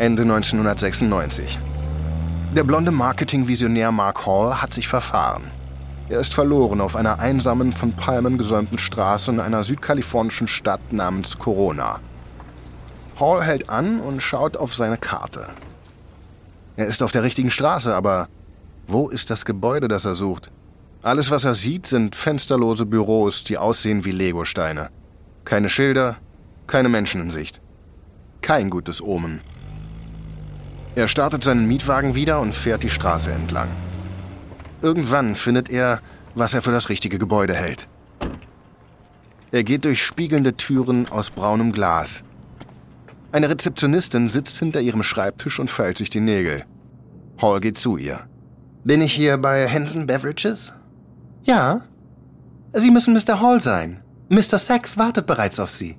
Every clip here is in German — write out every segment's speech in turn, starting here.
Ende 1996. Der blonde Marketingvisionär Mark Hall hat sich verfahren. Er ist verloren auf einer einsamen, von Palmen gesäumten Straße in einer südkalifornischen Stadt namens Corona. Hall hält an und schaut auf seine Karte. Er ist auf der richtigen Straße, aber wo ist das Gebäude, das er sucht? Alles, was er sieht, sind fensterlose Büros, die aussehen wie Legosteine. Keine Schilder, keine Menschen in Sicht. Kein gutes Omen. Er startet seinen Mietwagen wieder und fährt die Straße entlang. Irgendwann findet er, was er für das richtige Gebäude hält. Er geht durch spiegelnde Türen aus braunem Glas. Eine Rezeptionistin sitzt hinter ihrem Schreibtisch und feilt sich die Nägel. Hall geht zu ihr. Bin ich hier bei Hanson Beverages? Ja. Sie müssen Mr. Hall sein. Mr. Sachs wartet bereits auf Sie.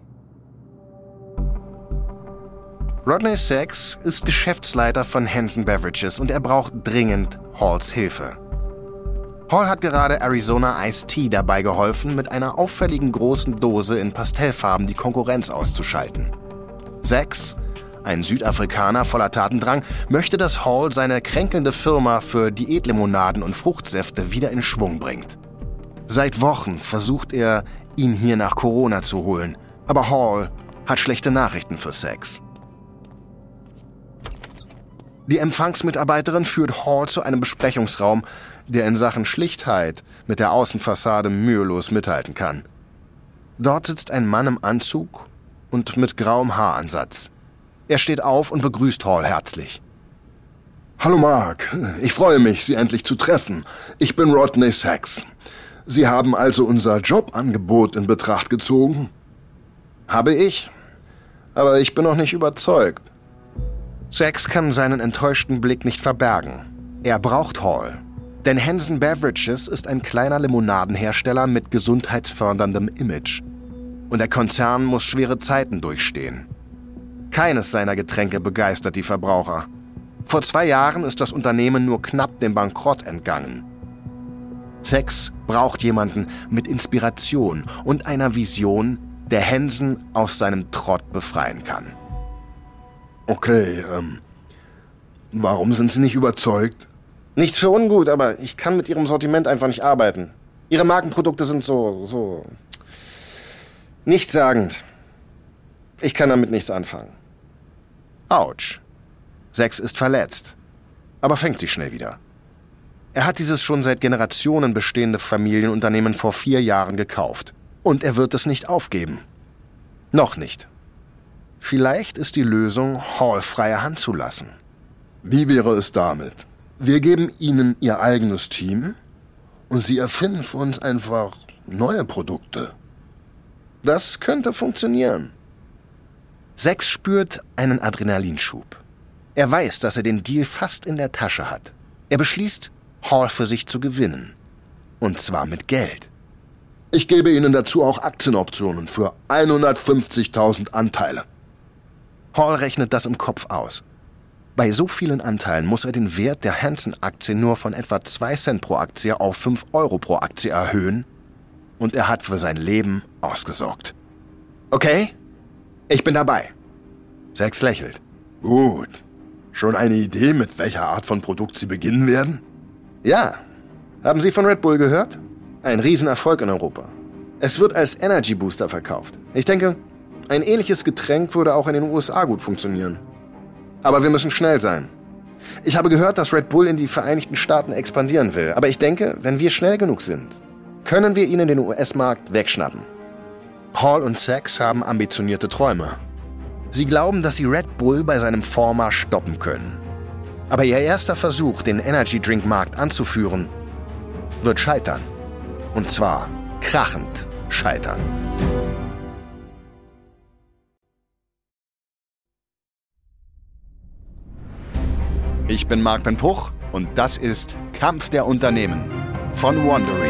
Rodney Sachs ist Geschäftsleiter von Hanson Beverages und er braucht dringend Halls Hilfe. Hall hat gerade Arizona Ice Tea dabei geholfen, mit einer auffälligen großen Dose in Pastellfarben die Konkurrenz auszuschalten. Sachs, ein Südafrikaner voller Tatendrang, möchte, dass Hall seine kränkelnde Firma für Diätlimonaden und Fruchtsäfte wieder in Schwung bringt. Seit Wochen versucht er, ihn hier nach Corona zu holen, aber Hall hat schlechte Nachrichten für Sachs. Die Empfangsmitarbeiterin führt Hall zu einem Besprechungsraum, der in Sachen Schlichtheit mit der Außenfassade mühelos mithalten kann. Dort sitzt ein Mann im Anzug und mit grauem Haaransatz. Er steht auf und begrüßt Hall herzlich. Hallo Mark, ich freue mich, Sie endlich zu treffen. Ich bin Rodney Sachs. Sie haben also unser Jobangebot in Betracht gezogen? Habe ich, aber ich bin noch nicht überzeugt. Sachs kann seinen enttäuschten Blick nicht verbergen. Er braucht Hall. Denn Hansen Beverages ist ein kleiner Limonadenhersteller mit gesundheitsförderndem Image. Und der Konzern muss schwere Zeiten durchstehen. Keines seiner Getränke begeistert die Verbraucher. Vor zwei Jahren ist das Unternehmen nur knapp dem Bankrott entgangen. Sachs braucht jemanden mit Inspiration und einer Vision, der Hansen aus seinem Trott befreien kann. Okay, ähm. Warum sind Sie nicht überzeugt? Nichts für ungut, aber ich kann mit Ihrem Sortiment einfach nicht arbeiten. Ihre Markenprodukte sind so, so. nichtssagend. Ich kann damit nichts anfangen. Autsch. Sex ist verletzt, aber fängt sich schnell wieder. Er hat dieses schon seit Generationen bestehende Familienunternehmen vor vier Jahren gekauft. Und er wird es nicht aufgeben. Noch nicht. Vielleicht ist die Lösung, Hall freie Hand zu lassen. Wie wäre es damit? Wir geben Ihnen Ihr eigenes Team und Sie erfinden für uns einfach neue Produkte. Das könnte funktionieren. Sex spürt einen Adrenalinschub. Er weiß, dass er den Deal fast in der Tasche hat. Er beschließt, Hall für sich zu gewinnen. Und zwar mit Geld. Ich gebe Ihnen dazu auch Aktienoptionen für 150.000 Anteile. Hall rechnet das im Kopf aus. Bei so vielen Anteilen muss er den Wert der Hansen-Aktie nur von etwa 2 Cent pro Aktie auf 5 Euro pro Aktie erhöhen und er hat für sein Leben ausgesorgt. Okay, ich bin dabei. Sex lächelt. Gut. Schon eine Idee, mit welcher Art von Produkt Sie beginnen werden? Ja. Haben Sie von Red Bull gehört? Ein Riesenerfolg in Europa. Es wird als Energy Booster verkauft. Ich denke, ein ähnliches Getränk würde auch in den USA gut funktionieren. Aber wir müssen schnell sein. Ich habe gehört, dass Red Bull in die Vereinigten Staaten expandieren will, aber ich denke, wenn wir schnell genug sind, können wir ihnen den US-Markt wegschnappen. Hall und Sachs haben ambitionierte Träume. Sie glauben, dass sie Red Bull bei seinem Vormarsch stoppen können. Aber ihr erster Versuch, den Energy Drink Markt anzuführen, wird scheitern. Und zwar krachend scheitern. Ich bin Marc Ben Puch und das ist Kampf der Unternehmen von Wandery.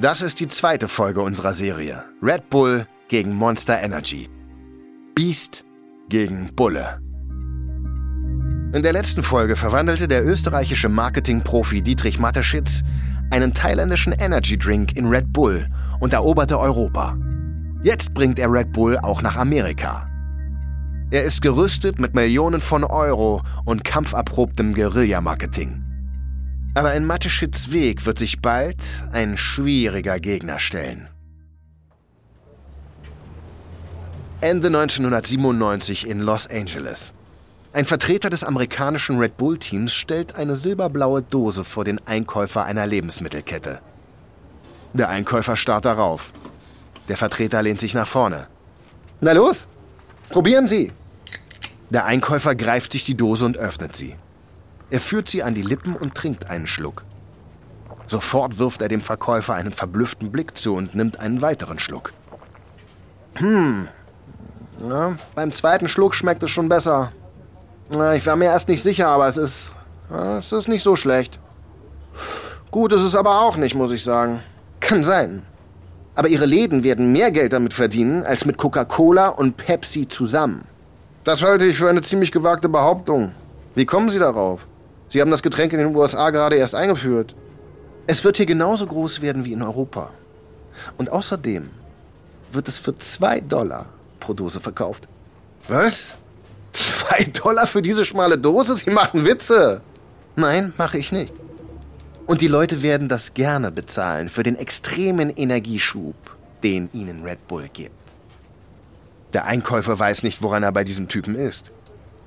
Das ist die zweite Folge unserer Serie. Red Bull gegen Monster Energy. Beast gegen Bulle. In der letzten Folge verwandelte der österreichische Marketingprofi Dietrich Mateschitz einen thailändischen Energy Drink in Red Bull und eroberte Europa. Jetzt bringt er Red Bull auch nach Amerika. Er ist gerüstet mit Millionen von Euro und kampferprobtem Guerilla-Marketing. Aber in Mateschitz Weg wird sich bald ein schwieriger Gegner stellen. Ende 1997 in Los Angeles. Ein Vertreter des amerikanischen Red Bull-Teams stellt eine silberblaue Dose vor den Einkäufer einer Lebensmittelkette. Der Einkäufer starrt darauf. Der Vertreter lehnt sich nach vorne. Na los, probieren Sie! Der Einkäufer greift sich die Dose und öffnet sie. Er führt sie an die Lippen und trinkt einen Schluck. Sofort wirft er dem Verkäufer einen verblüfften Blick zu und nimmt einen weiteren Schluck. Hm. Ja, beim zweiten Schluck schmeckt es schon besser. Ich war mir erst nicht sicher, aber es ist. Es ist nicht so schlecht. Gut ist es aber auch nicht, muss ich sagen. Kann sein. Aber ihre Läden werden mehr Geld damit verdienen als mit Coca-Cola und Pepsi zusammen. Das halte ich für eine ziemlich gewagte Behauptung. Wie kommen Sie darauf? Sie haben das Getränk in den USA gerade erst eingeführt. Es wird hier genauso groß werden wie in Europa. Und außerdem wird es für zwei Dollar pro Dose verkauft. Was? Zwei Dollar für diese schmale Dose? Sie machen Witze. Nein, mache ich nicht. Und die Leute werden das gerne bezahlen für den extremen Energieschub, den ihnen Red Bull gibt. Der Einkäufer weiß nicht, woran er bei diesem Typen ist.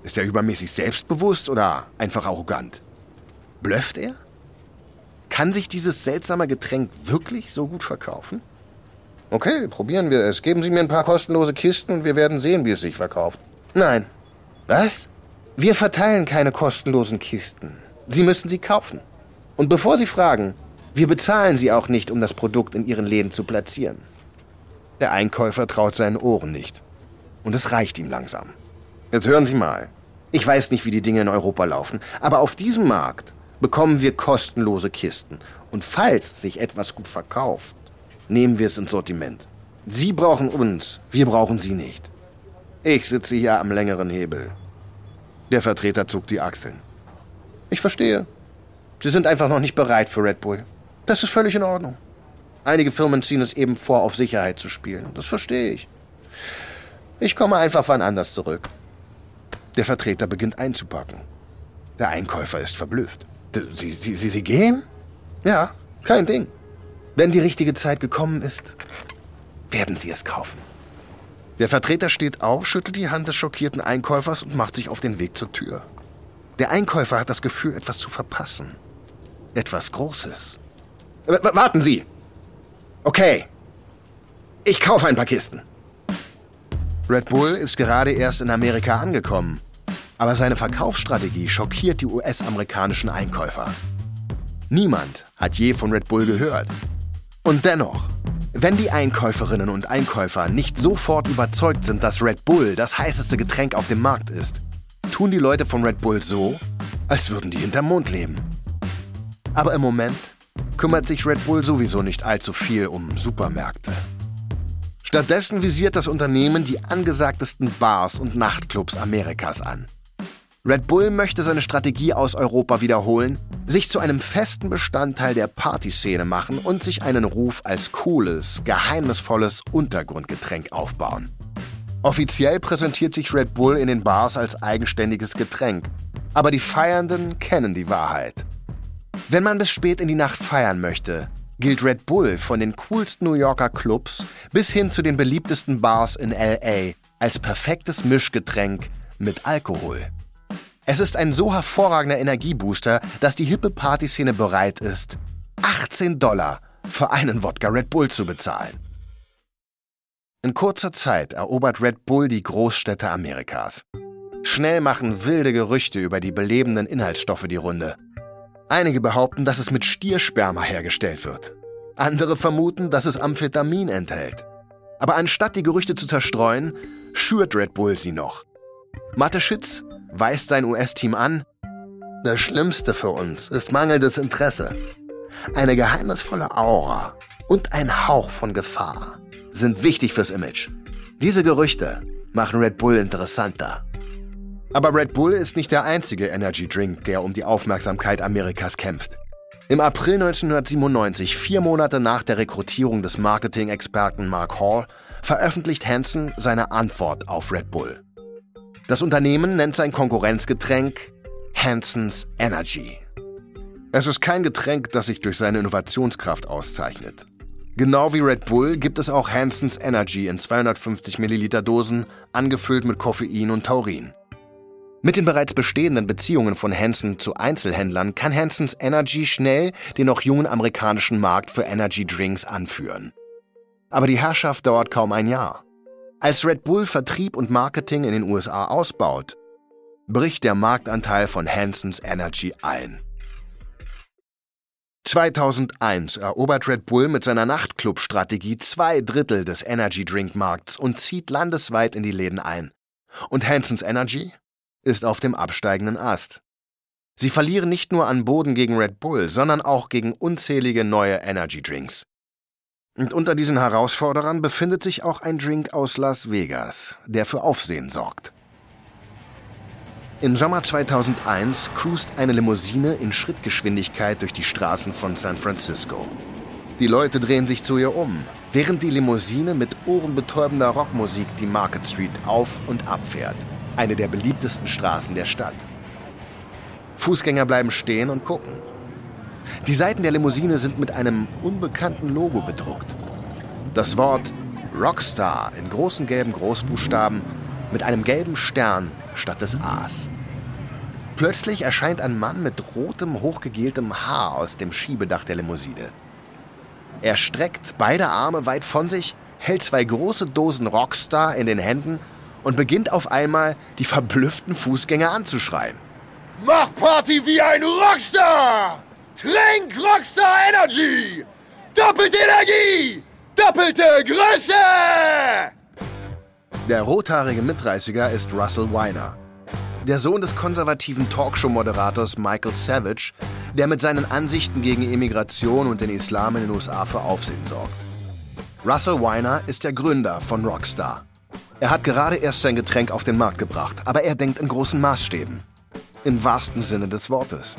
Ist er übermäßig selbstbewusst oder einfach arrogant? Blöfft er? Kann sich dieses seltsame Getränk wirklich so gut verkaufen? Okay, probieren wir es. Geben Sie mir ein paar kostenlose Kisten und wir werden sehen, wie es sich verkauft. Nein. Was? Wir verteilen keine kostenlosen Kisten. Sie müssen sie kaufen. Und bevor Sie fragen, wir bezahlen Sie auch nicht, um das Produkt in Ihren Läden zu platzieren. Der Einkäufer traut seinen Ohren nicht. Und es reicht ihm langsam. Jetzt hören Sie mal. Ich weiß nicht, wie die Dinge in Europa laufen, aber auf diesem Markt bekommen wir kostenlose Kisten. Und falls sich etwas gut verkauft, nehmen wir es ins Sortiment. Sie brauchen uns, wir brauchen Sie nicht. Ich sitze hier am längeren Hebel. Der Vertreter zog die Achseln. Ich verstehe. Sie sind einfach noch nicht bereit für Red Bull. Das ist völlig in Ordnung. Einige Firmen ziehen es eben vor, auf Sicherheit zu spielen. Das verstehe ich. Ich komme einfach wann anders zurück. Der Vertreter beginnt einzupacken. Der Einkäufer ist verblüfft. Sie, Sie, Sie, Sie gehen? Ja, kein Ding. Wenn die richtige Zeit gekommen ist, werden Sie es kaufen. Der Vertreter steht auf, schüttelt die Hand des schockierten Einkäufers und macht sich auf den Weg zur Tür. Der Einkäufer hat das Gefühl, etwas zu verpassen. Etwas Großes. W warten Sie! Okay. Ich kaufe ein paar Kisten. Red Bull ist gerade erst in Amerika angekommen. Aber seine Verkaufsstrategie schockiert die US-amerikanischen Einkäufer. Niemand hat je von Red Bull gehört. Und dennoch, wenn die Einkäuferinnen und Einkäufer nicht sofort überzeugt sind, dass Red Bull das heißeste Getränk auf dem Markt ist, tun die Leute von Red Bull so, als würden die hinterm Mond leben. Aber im Moment kümmert sich Red Bull sowieso nicht allzu viel um Supermärkte. Stattdessen visiert das Unternehmen die angesagtesten Bars und Nachtclubs Amerikas an. Red Bull möchte seine Strategie aus Europa wiederholen, sich zu einem festen Bestandteil der Partyszene machen und sich einen Ruf als cooles, geheimnisvolles Untergrundgetränk aufbauen. Offiziell präsentiert sich Red Bull in den Bars als eigenständiges Getränk, aber die Feiernden kennen die Wahrheit. Wenn man bis spät in die Nacht feiern möchte, gilt Red Bull von den coolsten New Yorker Clubs bis hin zu den beliebtesten Bars in LA als perfektes Mischgetränk mit Alkohol. Es ist ein so hervorragender Energiebooster, dass die hippe Partyszene bereit ist, 18 Dollar für einen Wodka Red Bull zu bezahlen. In kurzer Zeit erobert Red Bull die Großstädte Amerikas. Schnell machen wilde Gerüchte über die belebenden Inhaltsstoffe die Runde. Einige behaupten, dass es mit Stiersperma hergestellt wird. Andere vermuten, dass es Amphetamin enthält. Aber anstatt die Gerüchte zu zerstreuen, schürt Red Bull sie noch. Mateschitz weist sein US-Team an, das Schlimmste für uns ist mangelndes Interesse. Eine geheimnisvolle Aura, und ein Hauch von Gefahr sind wichtig fürs Image. Diese Gerüchte machen Red Bull interessanter. Aber Red Bull ist nicht der einzige Energy Drink, der um die Aufmerksamkeit Amerikas kämpft. Im April 1997, vier Monate nach der Rekrutierung des Marketing-Experten Mark Hall, veröffentlicht Hansen seine Antwort auf Red Bull. Das Unternehmen nennt sein Konkurrenzgetränk Hansens Energy. Es ist kein Getränk, das sich durch seine Innovationskraft auszeichnet. Genau wie Red Bull gibt es auch Hansens Energy in 250 Milliliter Dosen, angefüllt mit Koffein und Taurin. Mit den bereits bestehenden Beziehungen von Hansen zu Einzelhändlern kann Hansens Energy schnell den noch jungen amerikanischen Markt für Energy Drinks anführen. Aber die Herrschaft dauert kaum ein Jahr. Als Red Bull Vertrieb und Marketing in den USA ausbaut, bricht der Marktanteil von Hansens Energy ein. 2001 erobert Red Bull mit seiner Nachtclub-Strategie zwei Drittel des Energy-Drink-Markts und zieht landesweit in die Läden ein. Und Hansons Energy ist auf dem absteigenden Ast. Sie verlieren nicht nur an Boden gegen Red Bull, sondern auch gegen unzählige neue Energy-Drinks. Und unter diesen Herausforderern befindet sich auch ein Drink aus Las Vegas, der für Aufsehen sorgt. Im Sommer 2001 cruist eine Limousine in Schrittgeschwindigkeit durch die Straßen von San Francisco. Die Leute drehen sich zu ihr um, während die Limousine mit ohrenbetäubender Rockmusik die Market Street auf und abfährt, eine der beliebtesten Straßen der Stadt. Fußgänger bleiben stehen und gucken. Die Seiten der Limousine sind mit einem unbekannten Logo bedruckt. Das Wort Rockstar in großen gelben Großbuchstaben mit einem gelben Stern statt des A's. Plötzlich erscheint ein Mann mit rotem, hochgegeltem Haar aus dem Schiebedach der Limousine. Er streckt beide Arme weit von sich, hält zwei große Dosen Rockstar in den Händen und beginnt auf einmal, die verblüfften Fußgänger anzuschreien. Mach Party wie ein Rockstar! Trink Rockstar Energy! Doppelte Energie! Doppelte Größe! Der rothaarige Mitreißiger ist Russell Weiner der Sohn des konservativen Talkshow-Moderators Michael Savage, der mit seinen Ansichten gegen Immigration und den Islam in den USA für Aufsehen sorgt. Russell Weiner ist der Gründer von Rockstar. Er hat gerade erst sein Getränk auf den Markt gebracht, aber er denkt in großen Maßstäben. Im wahrsten Sinne des Wortes.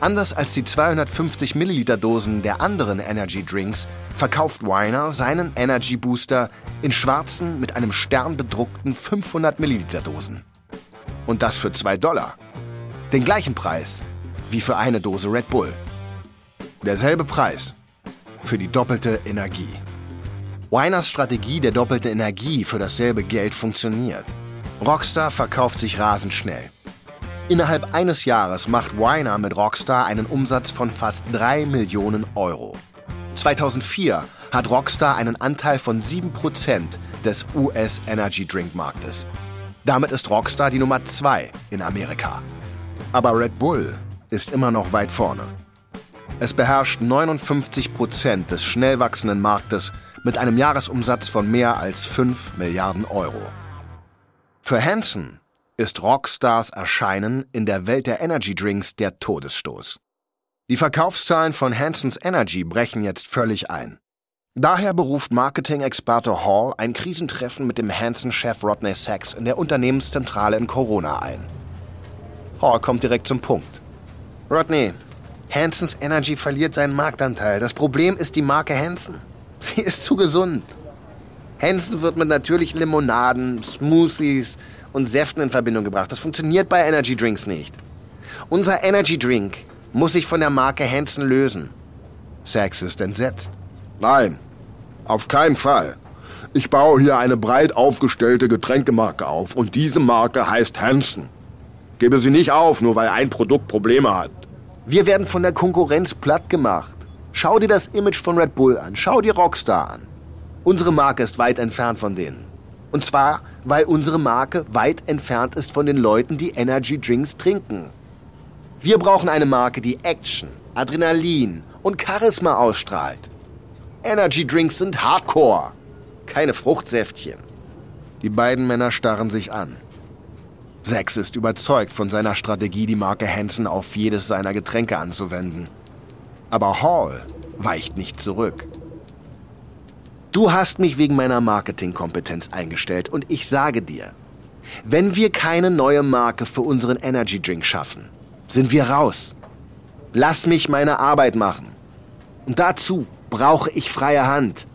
Anders als die 250 Milliliter Dosen der anderen Energy Drinks verkauft Weiner seinen Energy Booster in schwarzen mit einem Stern bedruckten 500 Milliliter Dosen. Und das für 2 Dollar. Den gleichen Preis wie für eine Dose Red Bull. Derselbe Preis für die doppelte Energie. Winers Strategie der doppelten Energie für dasselbe Geld funktioniert. Rockstar verkauft sich rasend schnell. Innerhalb eines Jahres macht Winer mit Rockstar einen Umsatz von fast 3 Millionen Euro. 2004 hat Rockstar einen Anteil von 7% des US Energy Drink Marktes. Damit ist Rockstar die Nummer 2 in Amerika. Aber Red Bull ist immer noch weit vorne. Es beherrscht 59 Prozent des schnell wachsenden Marktes mit einem Jahresumsatz von mehr als 5 Milliarden Euro. Für Hansen ist Rockstars Erscheinen in der Welt der Energy Drinks der Todesstoß. Die Verkaufszahlen von Hansons Energy brechen jetzt völlig ein. Daher beruft Marketing-Experte Hall ein Krisentreffen mit dem Hansen-Chef Rodney Sachs in der Unternehmenszentrale in Corona ein. Hall kommt direkt zum Punkt. Rodney, Hansons Energy verliert seinen Marktanteil. Das Problem ist die Marke Hansen. Sie ist zu gesund. Hansen wird mit natürlichen Limonaden, Smoothies und Säften in Verbindung gebracht. Das funktioniert bei Energy Drinks nicht. Unser Energy Drink muss sich von der Marke Hansen lösen. Sachs ist entsetzt. Nein, auf keinen Fall. Ich baue hier eine breit aufgestellte Getränkemarke auf und diese Marke heißt Hansen. Gebe sie nicht auf, nur weil ein Produkt Probleme hat. Wir werden von der Konkurrenz platt gemacht. Schau dir das Image von Red Bull an. Schau dir Rockstar an. Unsere Marke ist weit entfernt von denen. Und zwar, weil unsere Marke weit entfernt ist von den Leuten, die Energy Drinks trinken. Wir brauchen eine Marke, die Action, Adrenalin und Charisma ausstrahlt. Energy Drinks sind Hardcore. Keine Fruchtsäftchen. Die beiden Männer starren sich an. Sex ist überzeugt von seiner Strategie, die Marke Hansen auf jedes seiner Getränke anzuwenden. Aber Hall weicht nicht zurück. Du hast mich wegen meiner Marketingkompetenz eingestellt und ich sage dir, wenn wir keine neue Marke für unseren Energy Drink schaffen, sind wir raus. Lass mich meine Arbeit machen. Und dazu brauche ich freie Hand.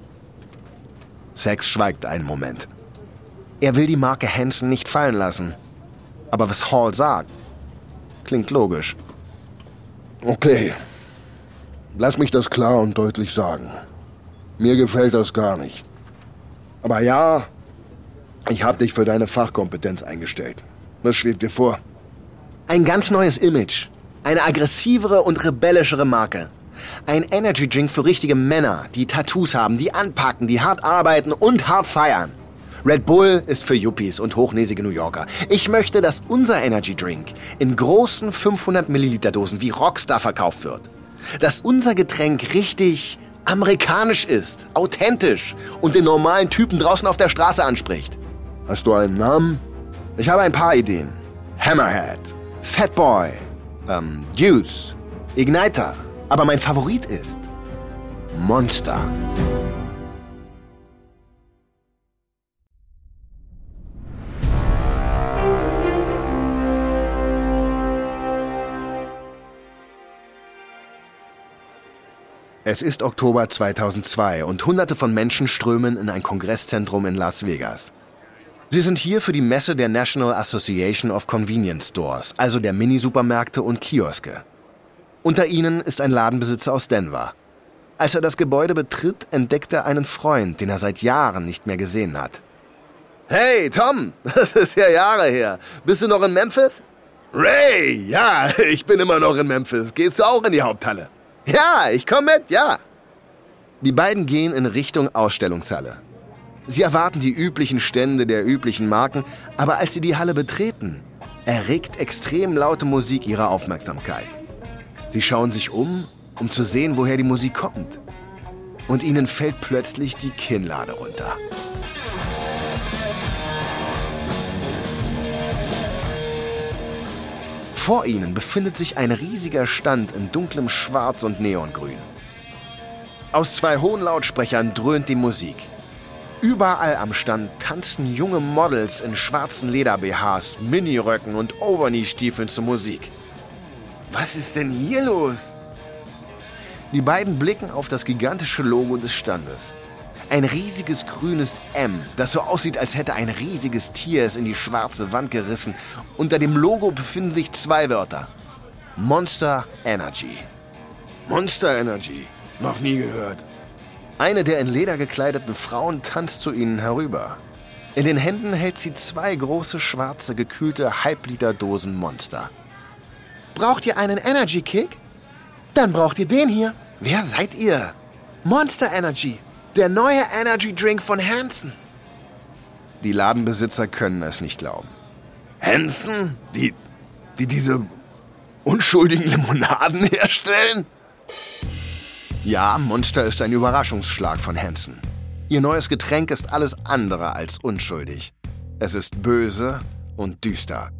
Sex schweigt einen Moment. Er will die Marke Hansen nicht fallen lassen. Aber was Hall sagt, klingt logisch. Okay. Lass mich das klar und deutlich sagen. Mir gefällt das gar nicht. Aber ja, ich habe dich für deine Fachkompetenz eingestellt. Was schwebt dir vor? Ein ganz neues Image. Eine aggressivere und rebellischere Marke. Ein Energy Drink für richtige Männer, die Tattoos haben, die anpacken, die hart arbeiten und hart feiern. Red Bull ist für Yuppies und hochnäsige New Yorker. Ich möchte, dass unser Energy Drink in großen 500 Milliliter Dosen wie Rockstar verkauft wird. Dass unser Getränk richtig amerikanisch ist, authentisch und den normalen Typen draußen auf der Straße anspricht. Hast du einen Namen? Ich habe ein paar Ideen. Hammerhead, Fatboy, ähm, Deuce, Igniter. Aber mein Favorit ist Monster. Es ist Oktober 2002 und Hunderte von Menschen strömen in ein Kongresszentrum in Las Vegas. Sie sind hier für die Messe der National Association of Convenience Stores, also der Minisupermärkte und Kioske. Unter ihnen ist ein Ladenbesitzer aus Denver. Als er das Gebäude betritt, entdeckt er einen Freund, den er seit Jahren nicht mehr gesehen hat. Hey, Tom, das ist ja Jahre her. Bist du noch in Memphis? Ray, ja, ich bin immer noch in Memphis. Gehst du auch in die Haupthalle? Ja, ich komme mit, ja. Die beiden gehen in Richtung Ausstellungshalle. Sie erwarten die üblichen Stände der üblichen Marken, aber als sie die Halle betreten, erregt extrem laute Musik ihre Aufmerksamkeit. Sie schauen sich um, um zu sehen, woher die Musik kommt. Und ihnen fällt plötzlich die Kinnlade runter. Vor ihnen befindet sich ein riesiger Stand in dunklem Schwarz und Neongrün. Aus zwei hohen Lautsprechern dröhnt die Musik. Überall am Stand tanzen junge Models in schwarzen Leder-BHs, Miniröcken und Overknee-Stiefeln zur Musik. Was ist denn hier los? Die beiden blicken auf das gigantische Logo des Standes. Ein riesiges grünes M, das so aussieht, als hätte ein riesiges Tier es in die schwarze Wand gerissen. Unter dem Logo befinden sich zwei Wörter. Monster Energy. Monster Energy. Noch nie gehört. Eine der in Leder gekleideten Frauen tanzt zu ihnen herüber. In den Händen hält sie zwei große schwarze gekühlte Halbliter-Dosen Monster. Braucht ihr einen Energy Kick? Dann braucht ihr den hier. Wer seid ihr? Monster Energy. Der neue Energy Drink von Hansen. Die Ladenbesitzer können es nicht glauben. Hansen? Die, die diese unschuldigen Limonaden herstellen? Ja, Monster ist ein Überraschungsschlag von Hansen. Ihr neues Getränk ist alles andere als unschuldig. Es ist böse und düster.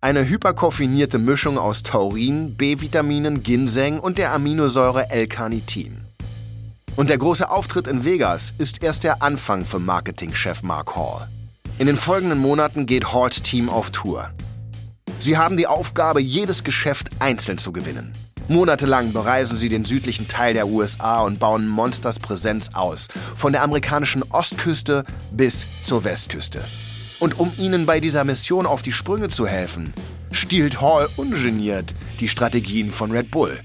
Eine hyperkoffinierte Mischung aus Taurin, B-Vitaminen, Ginseng und der Aminosäure L-Carnitin. Und der große Auftritt in Vegas ist erst der Anfang für Marketingchef Mark Hall. In den folgenden Monaten geht Halls Team auf Tour. Sie haben die Aufgabe, jedes Geschäft einzeln zu gewinnen. Monatelang bereisen sie den südlichen Teil der USA und bauen Monsters Präsenz aus, von der amerikanischen Ostküste bis zur Westküste. Und um ihnen bei dieser Mission auf die Sprünge zu helfen, stiehlt Hall ungeniert die Strategien von Red Bull.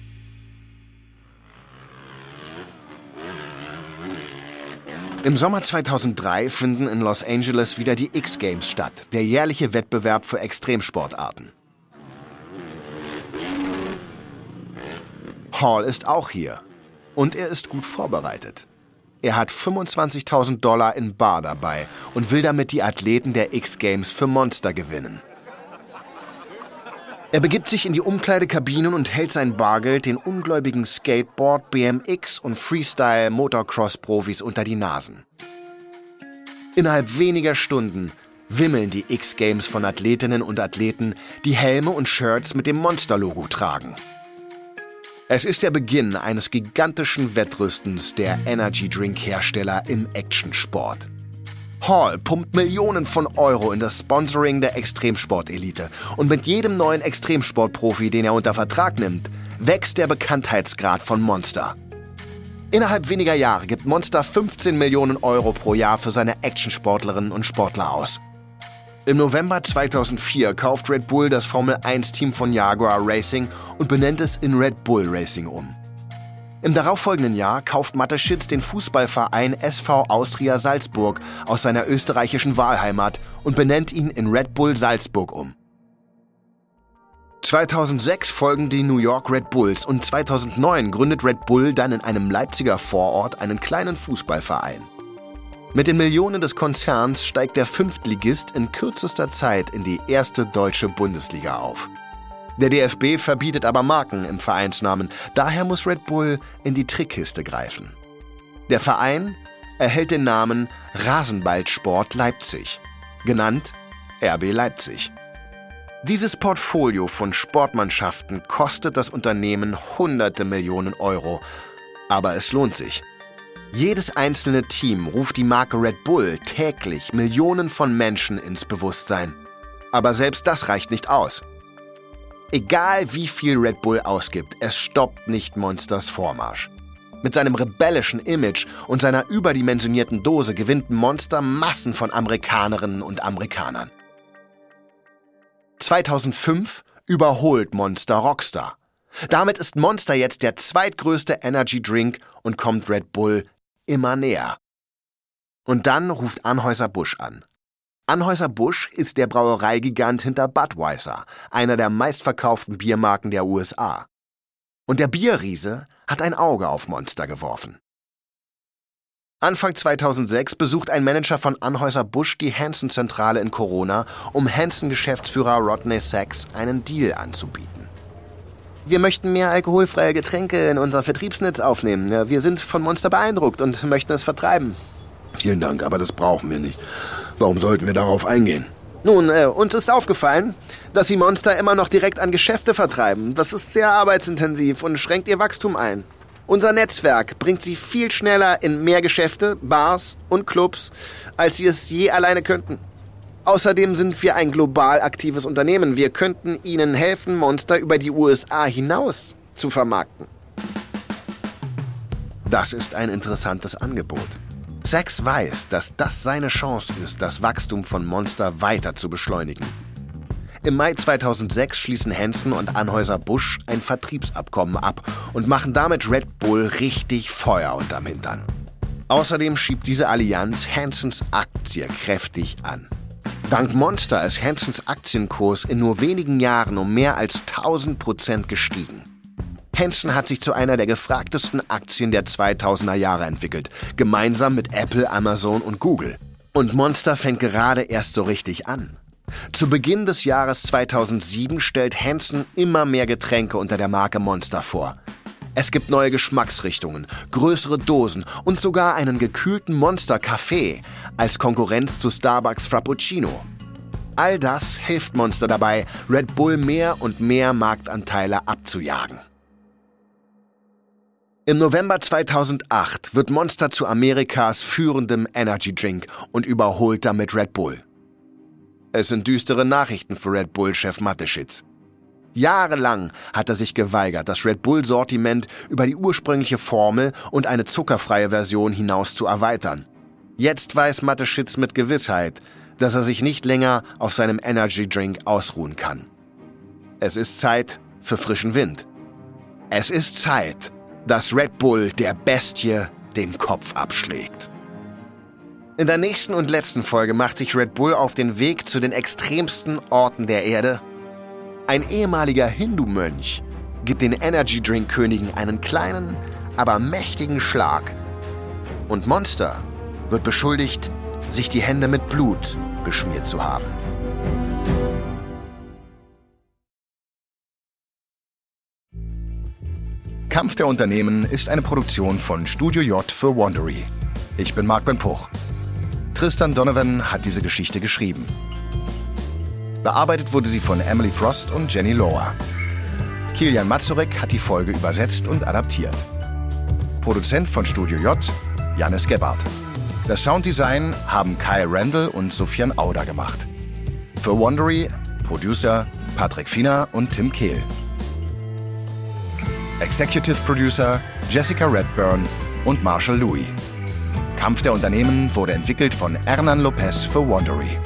Im Sommer 2003 finden in Los Angeles wieder die X-Games statt, der jährliche Wettbewerb für Extremsportarten. Hall ist auch hier. Und er ist gut vorbereitet. Er hat 25.000 Dollar in Bar dabei und will damit die Athleten der X-Games für Monster gewinnen. Er begibt sich in die Umkleidekabinen und hält sein Bargeld den ungläubigen Skateboard, BMX und Freestyle-Motocross-Profis unter die Nasen. Innerhalb weniger Stunden wimmeln die X-Games von Athletinnen und Athleten, die Helme und Shirts mit dem Monster-Logo tragen. Es ist der Beginn eines gigantischen Wettrüstens der Energy Drink Hersteller im Actionsport. Hall pumpt Millionen von Euro in das Sponsoring der Extremsportelite und mit jedem neuen Extremsportprofi, den er unter Vertrag nimmt, wächst der Bekanntheitsgrad von Monster. Innerhalb weniger Jahre gibt Monster 15 Millionen Euro pro Jahr für seine Actionsportlerinnen und Sportler aus. Im November 2004 kauft Red Bull das Formel-1-Team von Jaguar Racing und benennt es in Red Bull Racing um. Im darauffolgenden Jahr kauft Mateschitz den Fußballverein SV Austria Salzburg aus seiner österreichischen Wahlheimat und benennt ihn in Red Bull Salzburg um. 2006 folgen die New York Red Bulls und 2009 gründet Red Bull dann in einem Leipziger Vorort einen kleinen Fußballverein. Mit den Millionen des Konzerns steigt der Fünftligist in kürzester Zeit in die erste deutsche Bundesliga auf. Der DFB verbietet aber Marken im Vereinsnamen, daher muss Red Bull in die Trickkiste greifen. Der Verein erhält den Namen Rasenballsport Leipzig, genannt RB Leipzig. Dieses Portfolio von Sportmannschaften kostet das Unternehmen hunderte Millionen Euro, aber es lohnt sich. Jedes einzelne Team ruft die Marke Red Bull täglich Millionen von Menschen ins Bewusstsein. Aber selbst das reicht nicht aus. Egal wie viel Red Bull ausgibt, es stoppt nicht Monsters Vormarsch. Mit seinem rebellischen Image und seiner überdimensionierten Dose gewinnt Monster Massen von Amerikanerinnen und Amerikanern. 2005 überholt Monster Rockstar. Damit ist Monster jetzt der zweitgrößte Energy Drink und kommt Red Bull immer näher. Und dann ruft Anhäuser Busch an. Anhäuser Busch ist der Brauereigigant hinter Budweiser, einer der meistverkauften Biermarken der USA. Und der Bierriese hat ein Auge auf Monster geworfen. Anfang 2006 besucht ein Manager von Anhäuser Busch die Hansen-Zentrale in Corona, um Hansen-Geschäftsführer Rodney Sachs einen Deal anzubieten. Wir möchten mehr alkoholfreie Getränke in unser Vertriebsnetz aufnehmen. Wir sind von Monster beeindruckt und möchten es vertreiben. Vielen Dank, aber das brauchen wir nicht. Warum sollten wir darauf eingehen? Nun, äh, uns ist aufgefallen, dass Sie Monster immer noch direkt an Geschäfte vertreiben. Das ist sehr arbeitsintensiv und schränkt Ihr Wachstum ein. Unser Netzwerk bringt Sie viel schneller in mehr Geschäfte, Bars und Clubs, als Sie es je alleine könnten. Außerdem sind wir ein global aktives Unternehmen. Wir könnten Ihnen helfen, Monster über die USA hinaus zu vermarkten. Das ist ein interessantes Angebot. Sachs weiß, dass das seine Chance ist, das Wachstum von Monster weiter zu beschleunigen. Im Mai 2006 schließen Hansen und Anhäuser Busch ein Vertriebsabkommen ab und machen damit Red Bull richtig Feuer unterm Hintern. Außerdem schiebt diese Allianz Hansens Aktie kräftig an. Dank Monster ist Hansons Aktienkurs in nur wenigen Jahren um mehr als 1000 Prozent gestiegen. Hansen hat sich zu einer der gefragtesten Aktien der 2000er Jahre entwickelt, gemeinsam mit Apple, Amazon und Google. Und Monster fängt gerade erst so richtig an. Zu Beginn des Jahres 2007 stellt Hansen immer mehr Getränke unter der Marke Monster vor. Es gibt neue Geschmacksrichtungen, größere Dosen und sogar einen gekühlten Monster Kaffee als Konkurrenz zu Starbucks Frappuccino. All das hilft Monster dabei, Red Bull mehr und mehr Marktanteile abzujagen. Im November 2008 wird Monster zu Amerikas führendem Energy Drink und überholt damit Red Bull. Es sind düstere Nachrichten für Red Bull-Chef Mateschitz. Jahrelang hat er sich geweigert, das Red Bull-Sortiment über die ursprüngliche Formel und eine zuckerfreie Version hinaus zu erweitern. Jetzt weiß Mateschitz mit Gewissheit, dass er sich nicht länger auf seinem Energy Drink ausruhen kann. Es ist Zeit für frischen Wind. Es ist Zeit, dass Red Bull der Bestie den Kopf abschlägt. In der nächsten und letzten Folge macht sich Red Bull auf den Weg zu den extremsten Orten der Erde ein ehemaliger Hindu-Mönch gibt den Energy Drink Königen einen kleinen, aber mächtigen Schlag. Und Monster wird beschuldigt, sich die Hände mit Blut beschmiert zu haben. Kampf der Unternehmen ist eine Produktion von Studio J für Wandery. Ich bin Marc Ben Puch. Tristan Donovan hat diese Geschichte geschrieben. Bearbeitet wurde sie von Emily Frost und Jenny Lower. Kilian Mazurek hat die Folge übersetzt und adaptiert. Produzent von Studio J, Janis Gebhardt. Das Sounddesign haben Kyle Randall und Sofian Auder gemacht. Für Wondery Producer Patrick Fiener und Tim Kehl. Executive Producer Jessica Redburn und Marshall Louis. Kampf der Unternehmen wurde entwickelt von Hernan Lopez für Wondery.